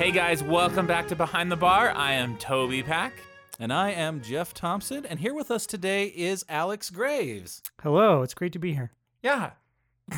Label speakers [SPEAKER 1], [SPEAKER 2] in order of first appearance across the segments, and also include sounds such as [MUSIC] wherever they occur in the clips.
[SPEAKER 1] Hey guys, welcome back to Behind the Bar. I am Toby Pack.
[SPEAKER 2] And I am Jeff Thompson, and here with us today is Alex Graves.
[SPEAKER 3] Hello, it's great to be here.
[SPEAKER 1] Yeah. [LAUGHS]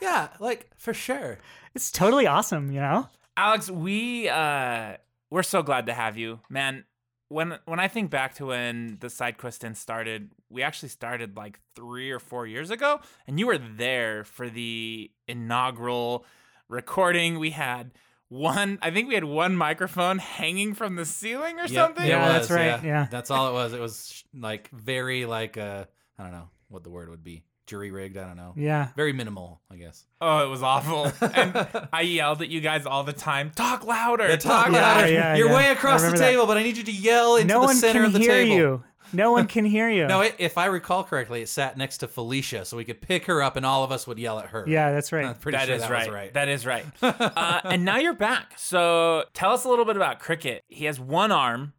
[SPEAKER 2] Yeah, like for sure.
[SPEAKER 3] It's totally awesome, you know?
[SPEAKER 1] Alex, we uh we're so glad to have you. Man, when when I think back to when the Side Quest Inn started, we actually started like 3 or 4 years ago and you were there for the inaugural recording. We had one I think we had one microphone hanging from the ceiling or
[SPEAKER 2] Yep,
[SPEAKER 1] something.
[SPEAKER 2] it
[SPEAKER 3] Yeah, that's
[SPEAKER 2] was,
[SPEAKER 3] right, yeah.
[SPEAKER 2] that's all it was. It was sh- like very like uh, I don't know what the word would be. Jury rigged. I don't know.
[SPEAKER 3] Yeah.
[SPEAKER 2] Very minimal, I guess.
[SPEAKER 1] Oh, it was awful. [LAUGHS] and I yelled at you guys all the time. Talk louder. talk
[SPEAKER 2] talk
[SPEAKER 1] louder.
[SPEAKER 2] louder.
[SPEAKER 3] yeah,
[SPEAKER 2] You're
[SPEAKER 3] yeah.
[SPEAKER 2] way across the
[SPEAKER 3] remember that.
[SPEAKER 2] table, but I need you to yell into
[SPEAKER 3] no
[SPEAKER 2] the
[SPEAKER 3] one
[SPEAKER 2] center
[SPEAKER 3] can
[SPEAKER 2] of the
[SPEAKER 3] hear
[SPEAKER 2] table.
[SPEAKER 3] you. No one can hear you.
[SPEAKER 2] No, it, if I recall correctly, it sat next to Felicia, so we could pick her up, and all of us would yell at her.
[SPEAKER 3] yeah, that's right.
[SPEAKER 2] I'm pretty
[SPEAKER 1] That
[SPEAKER 2] sure
[SPEAKER 1] is
[SPEAKER 2] that
[SPEAKER 1] right.
[SPEAKER 2] was right.
[SPEAKER 1] That is right. [LAUGHS] uh, and now you're back. So tell us a little bit about Kricket. He has one arm.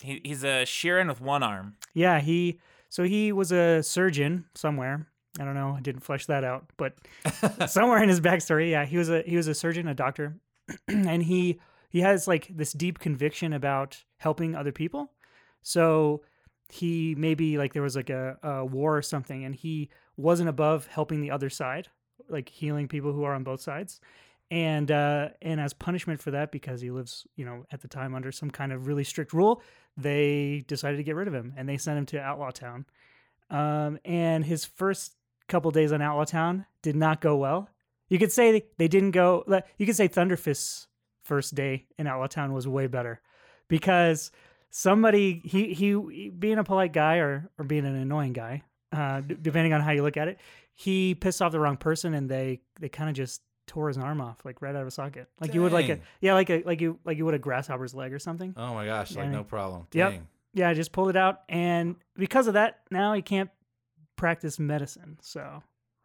[SPEAKER 1] He, he's a Shirren with one arm.
[SPEAKER 3] Yeah, he so he was a surgeon somewhere. I don't know, I didn't flesh that out, but [LAUGHS] somewhere in his backstory, yeah, he was a he was a surgeon, a doctor, [CLEARS THROAT] and he he has like this deep conviction about helping other people. So he maybe like there was like a, a war or something, and he wasn't above helping the other side, like healing people who are on both sides. And uh, and as punishment for that, because he lives, you know, at the time under some kind of really strict rule, they decided to get rid of him, and they sent him to Outlaw Town. Um, and his first couple days on Outlaw Town did not go well. You could say they didn't go. You could say Thunderfist's first day in Outlaw Town was way better because somebody he he being a polite guy or or being an annoying guy, uh, d- depending on how you look at it, he pissed off the wrong person and they they kind of just tore his arm off like right out of a socket, like you would like a yeah like a like you like you would a grasshopper's leg or something.
[SPEAKER 2] Oh my gosh, like
[SPEAKER 3] Yeah.
[SPEAKER 2] no problem.
[SPEAKER 3] Yep. Yeah, I just pulled it out, and because of that, now he can't practice medicine. So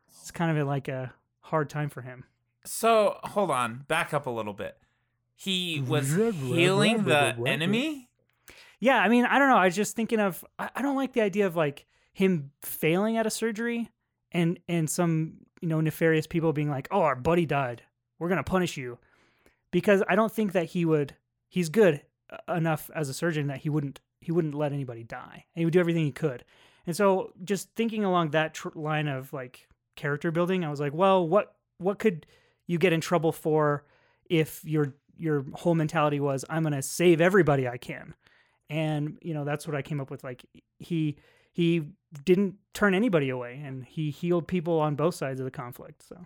[SPEAKER 3] it's kind of like a hard time for him.
[SPEAKER 1] So hold on, back up a little bit. He was healing the enemy.
[SPEAKER 3] Yeah, I mean, I don't know. I was just thinking of. I, I don't like the idea of like him failing at a surgery, and and some you know nefarious people being like, "Oh, our buddy died. We're gonna punish you," because I don't think that he would. He's good uh, enough as a surgeon that he wouldn't he wouldn't let anybody die, and he would do everything he could. And so, just thinking along that tr- line of like character building, I was like, well, what what could you get in trouble for if your your whole mentality was I'm gonna save everybody I can, and you know that's what I came up with. Like he he didn't turn anybody away, and he healed people on both sides of the conflict. So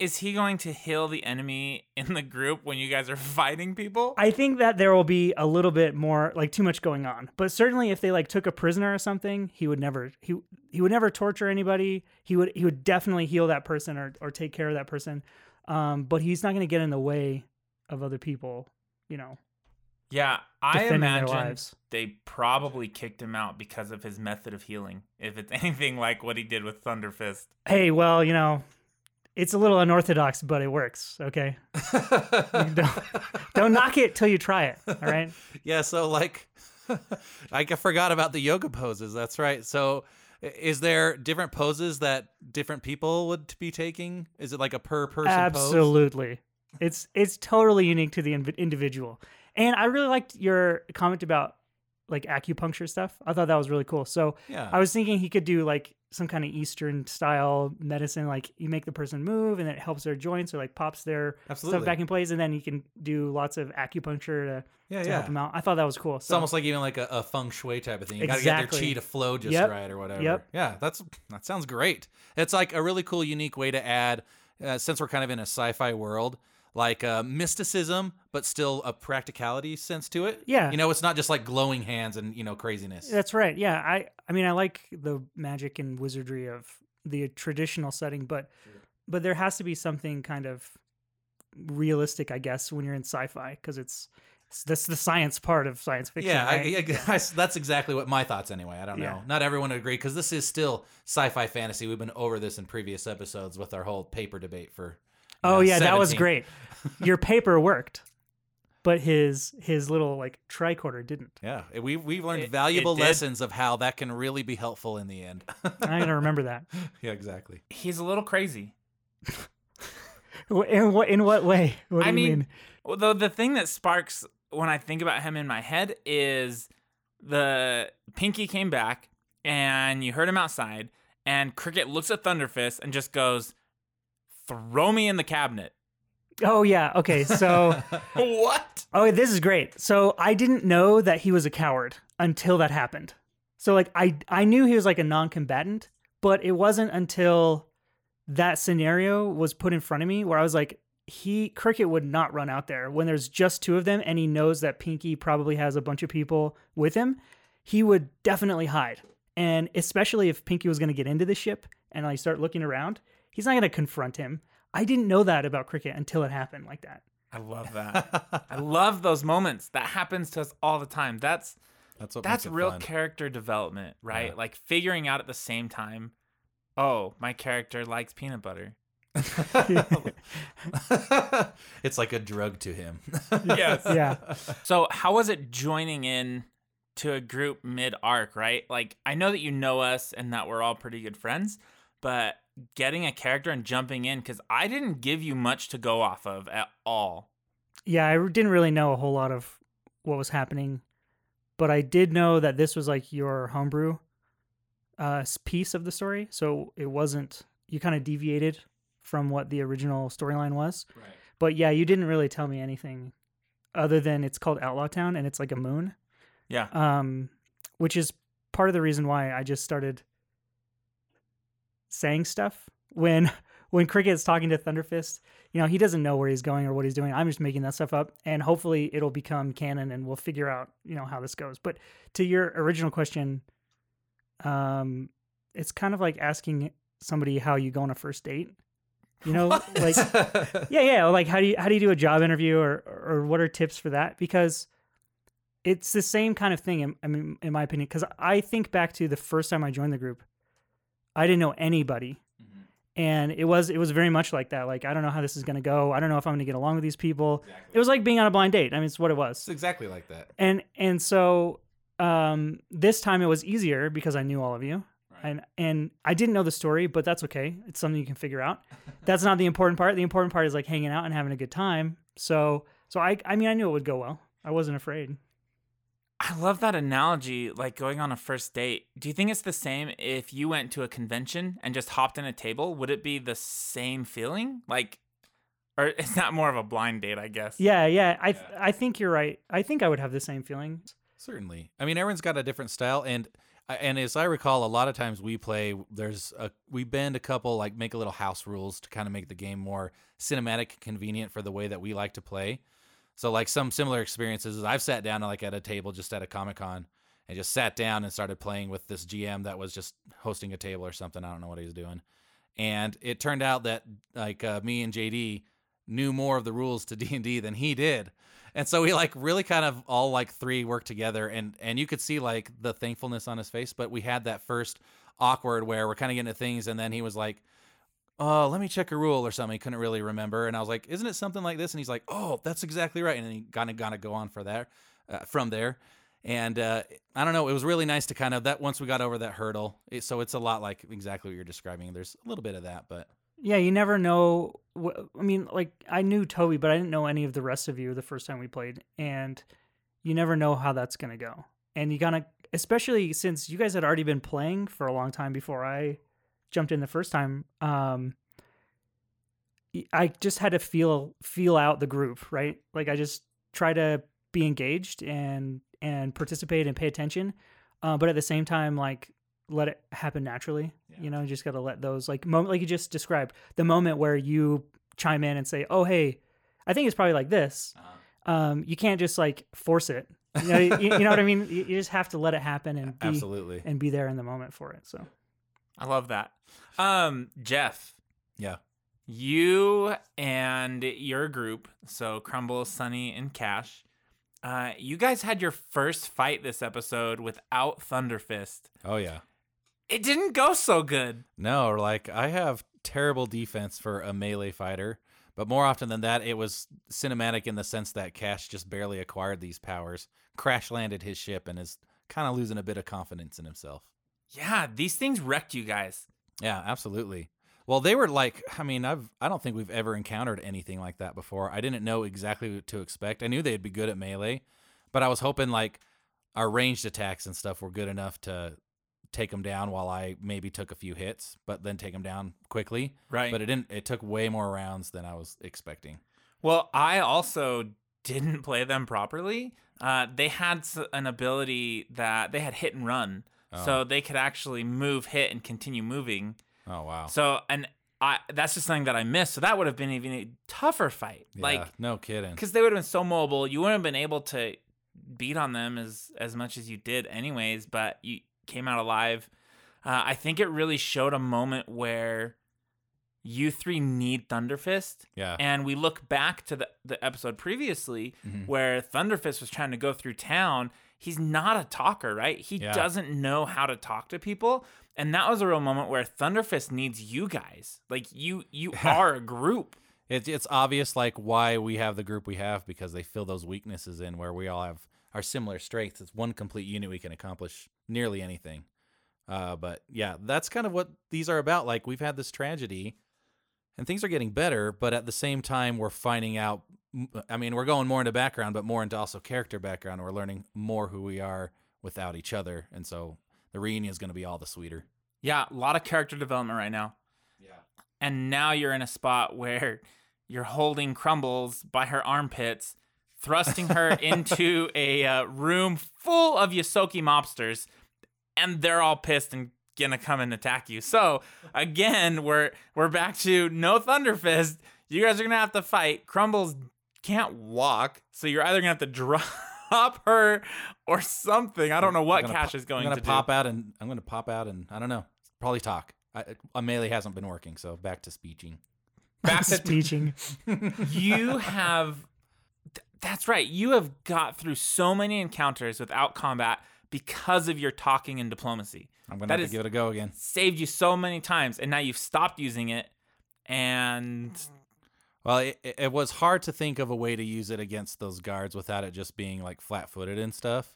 [SPEAKER 1] Is he going to heal the enemy in the group when you guys are [LAUGHS] fighting people?
[SPEAKER 3] I think that there will be a little bit more like too much going on. But certainly if they like took a prisoner or something, he would never he he would never torture anybody. He would he would definitely heal that person or or take care of that person. Um, but he's not going to get in the way of other people, you know.
[SPEAKER 1] yeah, I imagine they probably kicked him out because of his method of healing. If it's [LAUGHS] anything like what he did with Thunderfist.
[SPEAKER 3] Hey, well, you know, it's a little unorthodox, but it works. Okay, [LAUGHS] don't don't knock it till you try it. All right. [LAUGHS]
[SPEAKER 2] Yeah, so [LAUGHS] like I forgot about the yoga poses. That's right. So is there different poses that different people would be taking? Is it like a per person pose?
[SPEAKER 3] Absolutely. It's it's totally unique to the individual. And I really liked your comment about like acupuncture stuff. I thought that was really cool. So
[SPEAKER 2] Yeah.
[SPEAKER 3] I was thinking he could do like some kind of Eastern style medicine, like you make the person move and it helps their joints or like pops their
[SPEAKER 2] Absolutely.
[SPEAKER 3] stuff back in place, and then you can do lots of acupuncture to,
[SPEAKER 2] yeah,
[SPEAKER 3] to
[SPEAKER 2] yeah.
[SPEAKER 3] help them out. I thought that was cool.
[SPEAKER 2] It's almost like even like a, a feng shui type of thing. You got to get
[SPEAKER 3] Exactly.
[SPEAKER 2] their chi to flow just
[SPEAKER 3] Yep.
[SPEAKER 2] right or whatever.
[SPEAKER 3] Yep.
[SPEAKER 2] Yeah, that's that sounds great. It's like a really cool, unique way to add, uh, since we're kind of in a sci-fi world, like uh, mysticism, but still a practicality sense to it.
[SPEAKER 3] Yeah.
[SPEAKER 2] you know, it's not just like glowing hands and you know craziness.
[SPEAKER 3] That's right. Yeah, I I mean I like the magic and wizardry of the traditional setting, but but there has to be something kind of realistic, I guess, when you're in sci-fi because it's, it's that's the science part of science fiction.
[SPEAKER 2] Yeah, I,
[SPEAKER 3] right? [LAUGHS]
[SPEAKER 2] I guess that's exactly what my thoughts anyway. I don't
[SPEAKER 3] Yeah.
[SPEAKER 2] know. Not everyone would agree because this is still sci-fi fantasy. We've been over this in previous episodes with our whole paper debate for. You
[SPEAKER 3] oh
[SPEAKER 2] know,
[SPEAKER 3] yeah, that was great. Your paper worked, but his his little like tricorder didn't.
[SPEAKER 2] Yeah, we we've learned
[SPEAKER 1] It- it
[SPEAKER 2] valuable
[SPEAKER 1] did.
[SPEAKER 2] lessons of how that can really be helpful in the end.
[SPEAKER 3] I'm gonna remember that. [LAUGHS]
[SPEAKER 2] yeah, exactly.
[SPEAKER 1] He's a little crazy. [LAUGHS]
[SPEAKER 3] In what in what way? What do
[SPEAKER 1] I
[SPEAKER 3] you
[SPEAKER 1] mean,
[SPEAKER 3] mean?
[SPEAKER 1] Well, Though the thing that sparks when I think about him in my head is the Pinky came back and you heard him outside, and Kricket looks at Thunderfist and just goes, "Throw me in the cabinet."
[SPEAKER 3] Oh yeah. Okay. So [LAUGHS]
[SPEAKER 1] what?
[SPEAKER 3] oh, this is great. So I didn't know that he was a coward until that happened. So like I I knew he was like a non-combatant, but it wasn't until that scenario was put in front of me where I was like he Kricket would not run out there when there's just two of them and he knows that Pinky probably has a bunch of people with him. He would definitely hide. And especially if Pinky was going to get into the ship and like start looking around, he's not going to confront him. I didn't know that about Kricket until it happened like that.
[SPEAKER 1] I love [LAUGHS] that. I love those moments. That happens to us all the time. That's
[SPEAKER 2] That's what
[SPEAKER 1] that's real
[SPEAKER 2] fun.
[SPEAKER 1] character development, right?
[SPEAKER 2] Yeah.
[SPEAKER 1] Like figuring out at the same time, oh, my character likes peanut butter. [LAUGHS]
[SPEAKER 2] it's like a drug to him. [LAUGHS]
[SPEAKER 1] Yes.
[SPEAKER 3] Yeah.
[SPEAKER 1] So, how was it joining in to a group mid arc, right? Like, I know that you know us and that we're all pretty good friends, but getting a character and jumping in, because I didn't give you much to go off of at all.
[SPEAKER 3] Yeah, I didn't really know a whole lot of what was happening, but I did know that this was like your homebrew uh, piece of the story. So it wasn't, you kind of deviated from what the original storyline was.
[SPEAKER 1] Right.
[SPEAKER 3] But yeah, you didn't really tell me anything other than it's called Outlaw Town and it's like a moon,
[SPEAKER 1] Yeah.
[SPEAKER 3] um, which is part of the reason why I just started saying stuff when [LAUGHS] when Kricket's talking to Thunderfist. You know, he doesn't know where he's going or what he's doing. I'm just making that stuff up, and hopefully it'll become canon, and we'll figure out you know how this goes. But to your original question, um, it's kind of like asking somebody how you go on a first date. You know, like [LAUGHS] yeah, yeah. Like how do you how do you do a job interview or or what are tips for that? Because it's the same kind of thing. In, I mean, in my opinion, because I think back to the first time I joined the group, I didn't know anybody, and it was it was very much like that. Like I don't know how this is gonna go. I don't know if I'm gonna get along with these people. It was like being on a blind date. I mean, it's what it was.
[SPEAKER 2] it's exactly like that.
[SPEAKER 3] And and so um, this time it was easier because I knew all of you. And and I didn't know the story, but that's okay. It's something you can figure out. [LAUGHS] That's not the important part. The important part is like hanging out and having a good time. So so I I mean I knew it would go well. I wasn't afraid.
[SPEAKER 1] I love that analogy, like going on a first date. Do you think it's the same if you went to a convention and just hopped in a table? Would it be the same feeling? Like, or [LAUGHS] is that more of a blind date, I guess?
[SPEAKER 3] Yeah, yeah. I th- I think you're right. I think I would have the same feeling.
[SPEAKER 2] Certainly. I mean, everyone's got a different style, and and as I recall, a lot of times we play. There's a we bend a couple like make a little house rules to kind of make the game more cinematic convenient for the way that we like to play. So like some similar experiences is I've sat down like at a table just at a comic con and just sat down and started playing with this GM that was just hosting a table or something. I don't know what he was doing, and it turned out that like uh, me and JD knew more of the rules to [LAUGHS] D and D than he did. And so we like really kind of all like three worked together and and you could see like the thankfulness on his face, but we had that first awkward where we're kind of getting to things and then he was like, "Oh, let me check a rule or something." He couldn't really remember and I was like, "Isn't it something like this?" And he's like, "Oh, that's exactly right." And then he kind of gonna go on for uh, from there. And uh, I don't know, it was really nice to kind of that once we got over that hurdle. It, so it's a lot like exactly what you're describing. There's a little bit of that, but
[SPEAKER 3] Yeah, you never know. I mean, like I knew Toby, but I didn't know any of the rest of you the first time we played, and you never know how that's gonna go. And you gotta, especially since you guys had already been playing for a long time before I jumped in the first time. Um, I just had to feel feel out the group, right? Like I just try to be engaged and and participate and pay attention, uh, but at the same time, like let it happen naturally. You know, you just got to let those like moment, like you just described, the moment where you chime in and say, "Oh, hey, I think it's probably like this." Um, you can't just like force it. You know, you, you know what I mean? You, you just have to let it happen and be
[SPEAKER 2] absolutely.
[SPEAKER 3] and be there in the moment for it. So
[SPEAKER 1] I love that. Um, Jeff,
[SPEAKER 2] Yeah.
[SPEAKER 1] you and your group, so Crumble, Sunny, and Cash, uh, you guys had your first fight this episode without Thunderfist.
[SPEAKER 2] Oh yeah.
[SPEAKER 1] It didn't go so good.
[SPEAKER 2] No, like I have terrible defense for a melee fighter, but more often than that, it was cinematic in the sense that Cash just barely acquired these powers, crash landed his ship, and is kind of losing a bit of confidence in himself.
[SPEAKER 1] Yeah, these things wrecked you guys.
[SPEAKER 2] Yeah, absolutely. Well, they were like, I mean, I've I don't think we've ever encountered anything like that before. I didn't know exactly what to expect. I knew they'd be good at melee, but I was hoping like our ranged attacks and stuff were good enough to take them down while I maybe took a few hits, but then take them down quickly.
[SPEAKER 1] Right.
[SPEAKER 2] But it didn't. It took way more rounds than I was expecting.
[SPEAKER 1] Well, I also didn't play them properly. Uh, they had an ability that they had hit and run, so they could actually move, hit, and continue moving.
[SPEAKER 2] Oh wow.
[SPEAKER 1] So, and I that's just something that I missed. So that would have been even a tougher fight.
[SPEAKER 2] yeah,
[SPEAKER 1] Like,
[SPEAKER 2] no kidding.
[SPEAKER 1] because they would have been so mobile, you wouldn't have been able to beat on them as as much as you did, anyways. But you came out alive. Uh, I think it really showed a moment where you three need Thunderfist.
[SPEAKER 2] Yeah.
[SPEAKER 1] And we look back to the, the episode previously
[SPEAKER 2] Mhm.
[SPEAKER 1] where Thunderfist was trying to go through town. He's not a talker, right? He
[SPEAKER 2] Yeah.
[SPEAKER 1] doesn't know how to talk to people. And that was a real moment where Thunderfist needs you guys. Like you you [LAUGHS] are a group.
[SPEAKER 2] It's it's obvious like why we have the group we have because they fill those weaknesses in where we all have our similar strengths. It's one complete unit we can accomplish nearly anything. Uh, but yeah, that's kind of what these are about. Like we've had this tragedy, and things are getting better, but at the same time we're finding out. I mean, we're going more into background, but more into also character background. We're learning more who we are without each other, and so the reunion is going to be all the sweeter.
[SPEAKER 1] Yeah, a lot of character development right now.
[SPEAKER 2] Yeah.
[SPEAKER 1] And now you're in a spot [LAUGHS] where you're holding Crumbles by her armpits, thrusting her [LAUGHS] into a uh, room full of Ysoki mobsters, and they're all pissed and gonna come and attack you. So again, we're we're back to no Thunderfist. You guys are gonna have to fight. Crumbles can't walk, so you're either gonna have to [LAUGHS] drop her or something. I don't know what
[SPEAKER 2] I'm gonna
[SPEAKER 1] Cash
[SPEAKER 2] po-
[SPEAKER 1] is going
[SPEAKER 2] I'm gonna
[SPEAKER 1] to
[SPEAKER 2] pop
[SPEAKER 1] do.
[SPEAKER 2] out and I'm gonna pop out and I don't know. Probably talk. I, a melee hasn't been working, so back to speeching. [LAUGHS]
[SPEAKER 1] Back to
[SPEAKER 3] Speeching. [LAUGHS]
[SPEAKER 1] you have th- that's right you have got through so many encounters without combat because of your talking and diplomacy
[SPEAKER 2] I'm gonna
[SPEAKER 1] That
[SPEAKER 2] have to give it a go again.
[SPEAKER 1] saved you so many times and now you've stopped using it and
[SPEAKER 2] Well, it, it was hard to think of a way to use it against those guards without it just being like flat-footed and stuff.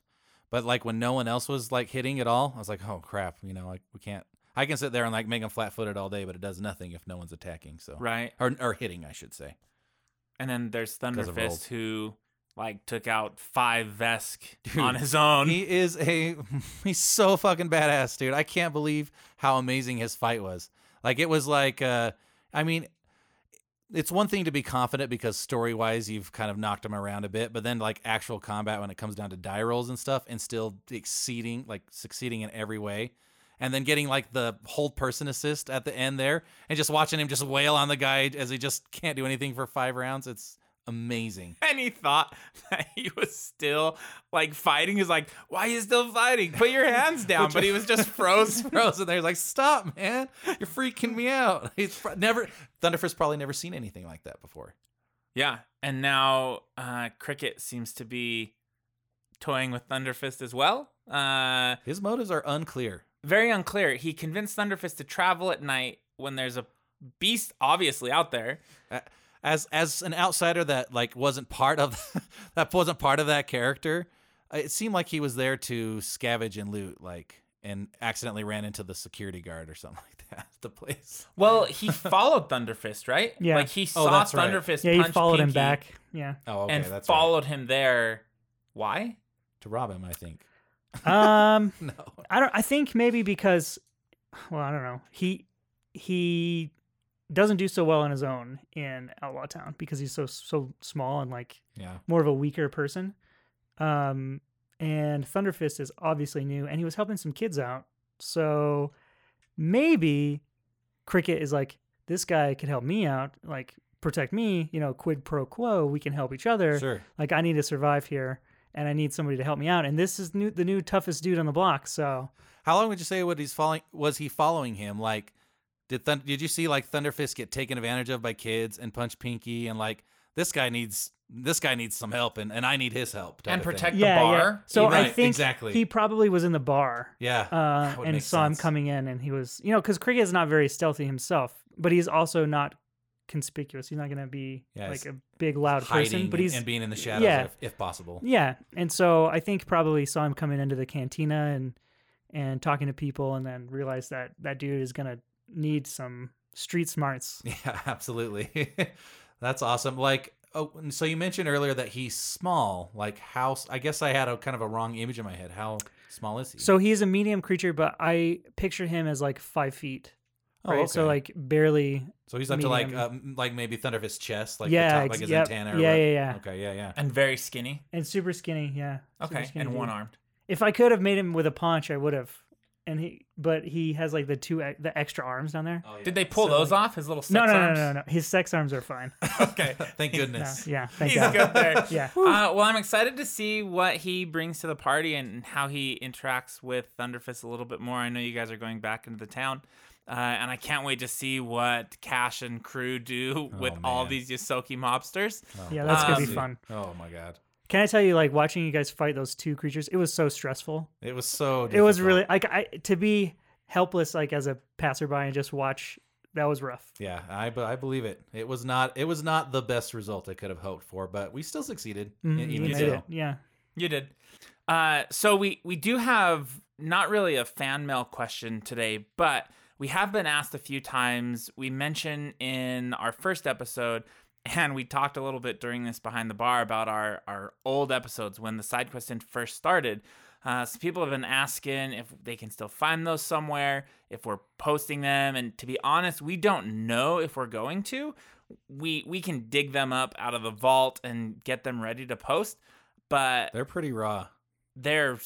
[SPEAKER 2] But like when no one else was like hitting at all, I was like, oh crap, you know, like we can't. I can sit there and like make them flat-footed all day, but it does nothing if no one's attacking. So
[SPEAKER 1] right
[SPEAKER 2] or or hitting, I should say.
[SPEAKER 1] and then there's thunderfist who like took out five vesk
[SPEAKER 2] Dude,
[SPEAKER 1] on his own
[SPEAKER 2] He is a [LAUGHS] he's so fucking badass, dude. I can't believe how amazing his fight was. Like it was like uh I mean it's one thing to be confident because story wise you've kind of knocked him around a bit, but then like actual combat when it comes down to die rolls and stuff and still exceeding like succeeding in every way. And then getting like the hold person assist at the end there and just watching him just wail on the guy as he just can't do anything for five rounds. It's amazing. [LAUGHS]
[SPEAKER 1] and he thought that he was still like fighting. He's like, "Why are you still fighting? Put your hands [LAUGHS] down!" But he was just [LAUGHS] frozen.
[SPEAKER 2] frozen there. He's like, "Stop, man! You're freaking me out." He's pro- never Thunderfist probably never seen anything like that before.
[SPEAKER 1] Yeah, and now uh, Kricket seems to be toying with Thunderfist as well. Uh,
[SPEAKER 2] His motives are unclear.
[SPEAKER 1] very unclear. He convinced Thunderfist to travel at night when there's a beast obviously out there.
[SPEAKER 2] As as an outsider that like wasn't part of [LAUGHS] that wasn't part of that character, uh, it seemed like he was there to scavenge and loot, like, and accidentally ran into the security guard or something [LAUGHS] like that. The place.
[SPEAKER 1] Well, he followed Thunderfist, right? [LAUGHS]
[SPEAKER 3] Yeah.
[SPEAKER 1] Like he
[SPEAKER 2] Oh,
[SPEAKER 1] saw
[SPEAKER 2] that's right.
[SPEAKER 1] Thunderfist
[SPEAKER 3] Yeah, he
[SPEAKER 1] punch
[SPEAKER 3] followed him back. Yeah.
[SPEAKER 2] Oh, okay,
[SPEAKER 1] and
[SPEAKER 2] that's right.
[SPEAKER 1] followed him there. Why?
[SPEAKER 2] to rob him. I think.
[SPEAKER 3] Um,
[SPEAKER 2] No.
[SPEAKER 3] I don't. I think maybe because, well, I don't know. He he doesn't do so well on his own in Outlaw Town because he's so so small and like
[SPEAKER 2] Yeah.
[SPEAKER 3] more of a weaker person. Um, and Thunderfist is obviously new, and he was helping some kids out. So maybe Kricket is like, this guy could help me out, like protect me. You know, quid pro quo. We can help each other.
[SPEAKER 2] Sure.
[SPEAKER 3] Like I need to survive here, and I need somebody to help me out. And this is new, the new toughest dude on the block. So
[SPEAKER 2] How long would you say what he's following? Was he following him? Like, did Thun- did you see like Thunderfist get taken advantage of by kids and punch Pinky and like this guy needs this guy needs some help and, and I need his help
[SPEAKER 1] And
[SPEAKER 2] of thing.
[SPEAKER 1] protect- the
[SPEAKER 3] yeah, yeah.
[SPEAKER 1] bar?
[SPEAKER 3] So I
[SPEAKER 2] Right,
[SPEAKER 3] think
[SPEAKER 2] exactly.
[SPEAKER 3] he probably was in the bar.
[SPEAKER 2] Yeah,
[SPEAKER 3] uh, and
[SPEAKER 2] make
[SPEAKER 3] saw him coming in, and he was, you know, because Kricket is not very stealthy himself, but he's also not conspicuous. He's not going to be
[SPEAKER 2] Yeah,
[SPEAKER 3] like a big loud person, but he's
[SPEAKER 2] and being in the shadows
[SPEAKER 3] yeah.
[SPEAKER 2] if, if possible.
[SPEAKER 3] yeah. And so I think probably saw him coming into the cantina and and talking to people, and then realized that that dude is going to need some street smarts. [LAUGHS]
[SPEAKER 2] Yeah, absolutely. [LAUGHS] That's awesome. Like, oh, so you mentioned earlier that he's small. Like, how? I guess I had a kind of a wrong image in my head. How small is he?
[SPEAKER 3] So he's a medium creature, but I picture him as like five feet.
[SPEAKER 2] Oh,
[SPEAKER 3] Right. So like barely.
[SPEAKER 2] so he's up to like,
[SPEAKER 3] medium.
[SPEAKER 2] um, like maybe Thunderfist's chest, like
[SPEAKER 3] Yeah,
[SPEAKER 2] the top, like his
[SPEAKER 3] yep.
[SPEAKER 2] antenna. Or
[SPEAKER 3] Yeah,
[SPEAKER 2] what?
[SPEAKER 3] yeah, yeah.
[SPEAKER 2] Okay, yeah, yeah.
[SPEAKER 1] And very skinny.
[SPEAKER 3] And super skinny. Yeah.
[SPEAKER 1] Okay.
[SPEAKER 3] skinny
[SPEAKER 1] And one armed.
[SPEAKER 3] If I could have made him with a paunch, I would have. And he, but he has like the two e- the extra arms down there.
[SPEAKER 2] Oh, yeah.
[SPEAKER 1] Did they pull
[SPEAKER 3] So,
[SPEAKER 1] those off? His little sex
[SPEAKER 3] No, no, no,
[SPEAKER 1] arms?
[SPEAKER 3] no, no, no. His sex arms are fine. [LAUGHS]
[SPEAKER 1] okay.
[SPEAKER 2] Thank
[SPEAKER 3] No,
[SPEAKER 2] goodness.
[SPEAKER 3] yeah, thank
[SPEAKER 1] He's
[SPEAKER 3] God.
[SPEAKER 1] good there. [LAUGHS]
[SPEAKER 3] Yeah.
[SPEAKER 1] Uh, well, I'm excited to see what he brings to the party and how he interacts with Thunderfist a little bit more. I know you guys are going back into the town, uh, and I can't wait to see what Cash and crew do with all
[SPEAKER 2] man.
[SPEAKER 1] these Ysoki mobsters.
[SPEAKER 2] Oh,
[SPEAKER 3] Yeah, that's gonna be
[SPEAKER 1] Um,
[SPEAKER 3] fun.
[SPEAKER 2] Oh my god,
[SPEAKER 3] Can I tell you, like watching you guys fight those two creatures, it was so stressful.
[SPEAKER 2] it was so.
[SPEAKER 3] It was really like I to be helpless, like as a passerby, and just watch. That was rough.
[SPEAKER 2] Yeah, I, be- I believe it. It was not. It was not the best result I could have hoped for, but we still succeeded.
[SPEAKER 3] Mhm,
[SPEAKER 2] even
[SPEAKER 3] you made
[SPEAKER 2] so.
[SPEAKER 3] it. Yeah.
[SPEAKER 1] You did. Uh, so we we do have not really a fan mail question today, but we have been asked a few times. We mentioned in our first episode, and we talked a little bit during this behind the bar about our our old episodes when the Side Quest Inn first started. Uh, so people have been asking if they can still find those somewhere, if we're posting them, and to be honest, we don't know if we're going to. We we can dig them up out of the vault and get them ready to post, but
[SPEAKER 2] They're pretty raw.
[SPEAKER 1] They're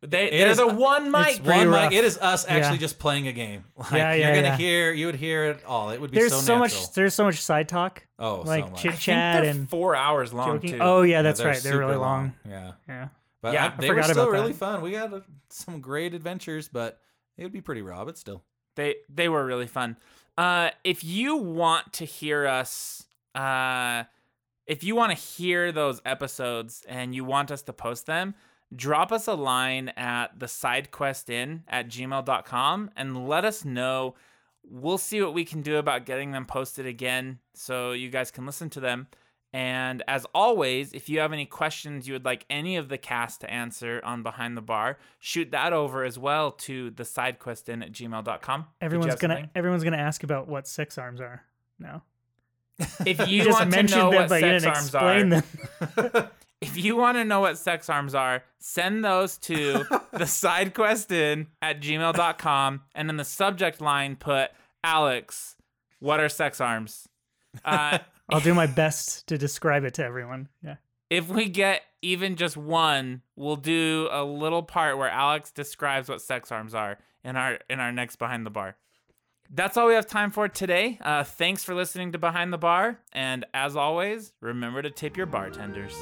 [SPEAKER 1] they
[SPEAKER 2] It
[SPEAKER 1] they're
[SPEAKER 2] is-
[SPEAKER 1] the one mic.
[SPEAKER 3] Pretty
[SPEAKER 2] One
[SPEAKER 3] rough.
[SPEAKER 2] mic. It is us actually
[SPEAKER 3] Yeah.
[SPEAKER 2] just playing a game. [LAUGHS] Like,
[SPEAKER 3] Yeah,
[SPEAKER 2] You're gonna
[SPEAKER 3] yeah.
[SPEAKER 2] hear. You would hear it all. It would be
[SPEAKER 3] There's
[SPEAKER 2] so,
[SPEAKER 3] so, much. There's so much side talk,
[SPEAKER 2] Oh,
[SPEAKER 3] like
[SPEAKER 2] so
[SPEAKER 3] chit chat
[SPEAKER 1] they're
[SPEAKER 3] and
[SPEAKER 1] four hours long
[SPEAKER 3] joking.
[SPEAKER 1] too.
[SPEAKER 3] Oh yeah,
[SPEAKER 2] Yeah,
[SPEAKER 3] that's right. They're really long.
[SPEAKER 2] Yeah,
[SPEAKER 3] Yeah.
[SPEAKER 2] but
[SPEAKER 1] Yeah,
[SPEAKER 2] I-
[SPEAKER 1] I
[SPEAKER 2] they were
[SPEAKER 3] forgot
[SPEAKER 2] still
[SPEAKER 3] about
[SPEAKER 2] really
[SPEAKER 3] that.
[SPEAKER 2] fun. We had uh, some great adventures, but it would be pretty raw, but still.
[SPEAKER 1] They they were really fun. Uh, if you want to hear us, uh, if you want to hear those episodes and you want us to post them, drop us a line at the sidequestin at gmail.com and let us know. We'll see what we can do about getting them posted again so you guys can listen to them. And as always, if you have any questions you would like any of the cast to answer on Behind the Bar, shoot that over as well to the sidequestin at gmail.com.
[SPEAKER 3] Everyone's gonna
[SPEAKER 1] something?
[SPEAKER 3] everyone's gonna ask about what sex arms are now.
[SPEAKER 1] If you,
[SPEAKER 3] You [LAUGHS] just
[SPEAKER 1] want to
[SPEAKER 3] mentioned
[SPEAKER 1] know
[SPEAKER 3] them,
[SPEAKER 1] what
[SPEAKER 3] but you didn't
[SPEAKER 1] arms
[SPEAKER 3] explain them. [LAUGHS] [LAUGHS]
[SPEAKER 1] if you want to know what sex arms are, send those to [LAUGHS] the sidequestin at gmail.com and in the subject line put Alex, what are sex arms? Uh, [LAUGHS]
[SPEAKER 3] I'll do my best to describe it to everyone. Yeah.
[SPEAKER 1] if we get even just one, we'll do a little part where Alex describes what sex arms are in our in our next behind the bar. That's all we have time for today. Uh, thanks for listening to Behind the Bar, and as always, remember to tip your bartenders.